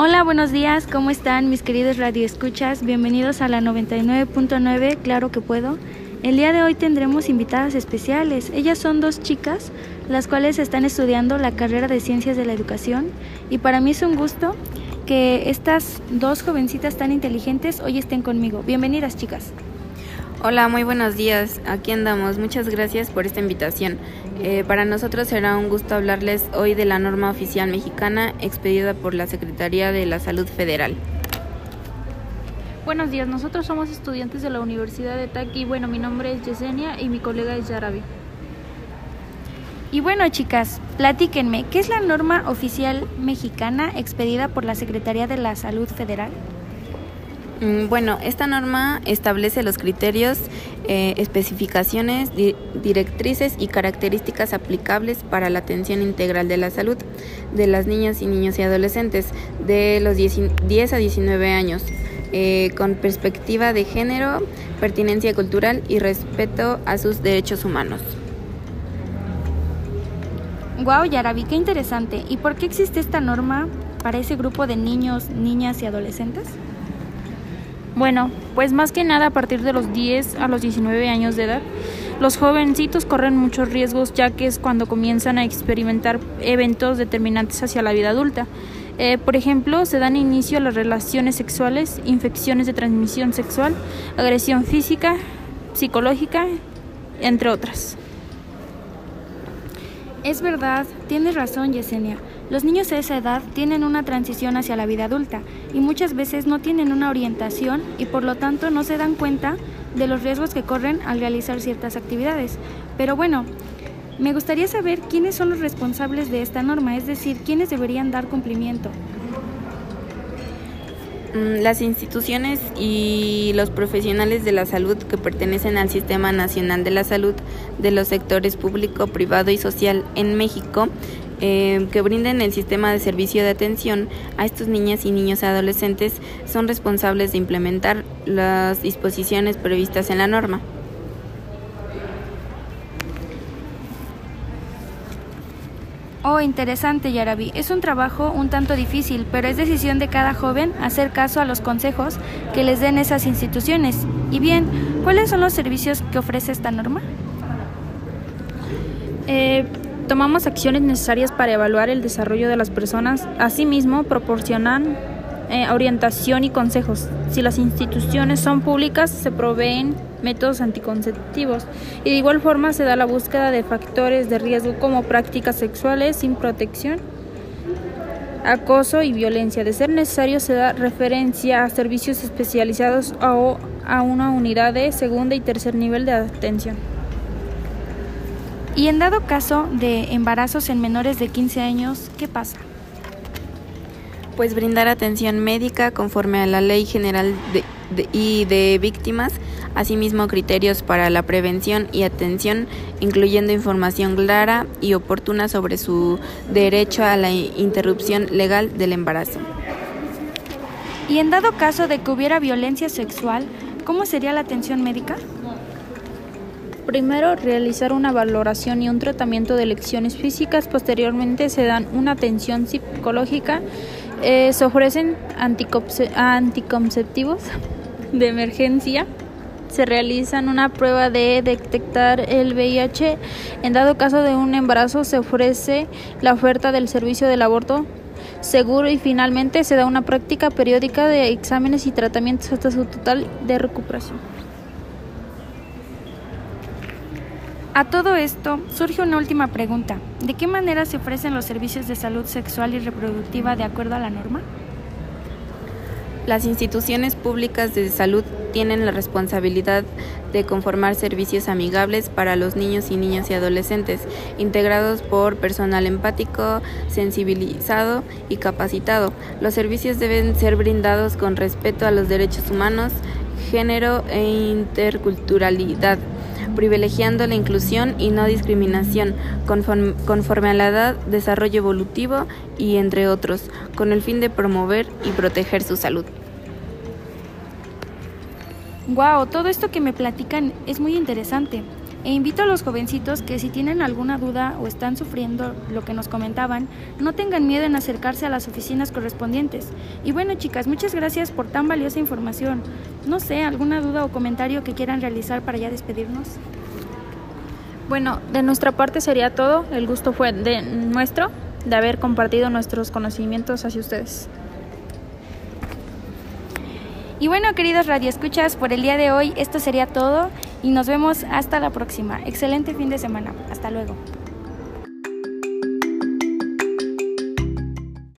Hola, buenos días, ¿cómo están mis queridos radioescuchas? Bienvenidos a la 99.9, claro que puedo. El día de hoy tendremos invitadas especiales. Ellas son dos chicas, las cuales están estudiando la carrera de Ciencias de la Educación y para mí es un gusto que estas dos jovencitas tan inteligentes hoy estén conmigo. Bienvenidas, chicas. Hola, muy buenos días. Aquí andamos. Muchas gracias por esta invitación. Eh, para nosotros será un gusto hablarles hoy de la norma oficial mexicana expedida por la Secretaría de la Salud Federal. Buenos días, nosotros somos estudiantes de la Universidad de Taqui. Bueno, mi nombre es Yesenia y mi colega es Yarabi. Y bueno, chicas, platíquenme, ¿qué es la norma oficial mexicana expedida por la Secretaría de la Salud Federal? Mm, bueno, esta norma establece los criterios, eh, especificaciones, directrices y características aplicables para la atención integral de la salud de las niñas y niños y adolescentes de los 10 a 19 años, eh, con perspectiva de género, pertinencia cultural y respeto a sus derechos humanos. Wow, Yarabi, qué interesante. ¿Y por qué existe esta norma para ese grupo de niños, niñas y adolescentes? Bueno, pues más que nada a partir de los 10 a los 19 años de edad, los jovencitos corren muchos riesgos ya que es cuando comienzan a experimentar eventos determinantes hacia la vida adulta. Eh, por ejemplo, se dan inicio a las relaciones sexuales, infecciones de transmisión sexual, agresión física, psicológica, entre otras. Es verdad, tienes razón, Yesenia. Los niños a esa edad tienen una transición hacia la vida adulta y muchas veces no tienen una orientación y por lo tanto no se dan cuenta de los riesgos que corren al realizar ciertas actividades. Pero bueno, me gustaría saber quiénes son los responsables de esta norma, es decir, quiénes deberían dar cumplimiento. Mm, las instituciones y los profesionales de la salud que pertenecen al Sistema Nacional de la Salud de los sectores público, privado y social en México eh, que brinden el sistema de servicio de atención a estos niñas y niños adolescentes son responsables de implementar las disposiciones previstas en la norma. Oh, interesante, Yarabi. Es un trabajo un tanto difícil, pero es decisión de cada joven hacer caso a los consejos que les den esas instituciones. Y bien, ¿cuáles son los servicios que ofrece esta norma? Eh, Tomamos acciones necesarias para evaluar el desarrollo de las personas. Asimismo, proporcionan eh, orientación y consejos. Si las instituciones son públicas, se proveen métodos anticonceptivos y de igual forma se da la búsqueda de factores de riesgo como prácticas sexuales sin protección, acoso y violencia. De ser necesario, se da referencia a servicios especializados o a una unidad de segunda y tercer nivel de atención. Y en dado caso de embarazos en menores de 15 años, ¿qué pasa? Pues brindar atención médica conforme a la Ley General y de Víctimas, asimismo criterios para la prevención y atención, incluyendo información clara y oportuna sobre su derecho a la interrupción legal del embarazo. Y en dado caso de que hubiera violencia sexual, ¿cómo sería la atención médica? Primero, realizar una valoración y un tratamiento de lecciones físicas. Posteriormente, se dan una atención psicológica. Eh, se ofrecen anticonceptivos de emergencia. Se realizan una prueba de detectar el VIH. En dado caso de un embarazo, se ofrece la oferta del servicio del aborto seguro y finalmente se da una práctica periódica de exámenes y tratamientos hasta su total de recuperación. A todo esto surge una última pregunta. ¿De qué manera se ofrecen los servicios de salud sexual y reproductiva de acuerdo a la norma? Las instituciones públicas de salud tienen la responsabilidad de conformar servicios amigables para los niños y niñas y adolescentes, integrados por personal empático, sensibilizado y capacitado. Los servicios deben ser brindados con respeto a los derechos humanos, género e interculturalidad privilegiando la inclusión y no discriminación, conforme, a la edad, desarrollo evolutivo y entre otros, con el fin de promover y proteger su salud. Wow, todo esto que me platican es muy interesante. E invito a los jovencitos que si tienen alguna duda o están sufriendo lo que nos comentaban, no tengan miedo en acercarse a las oficinas correspondientes. Y bueno chicas, muchas gracias por tan valiosa información. No sé, alguna duda o comentario que quieran realizar para ya despedirnos. Bueno, de nuestra parte sería todo. El gusto fue de nuestro de haber compartido nuestros conocimientos hacia ustedes. Y bueno, queridos radioescuchas, por el día de hoy esto sería todo y nos vemos hasta la próxima. Excelente fin de semana. Hasta luego.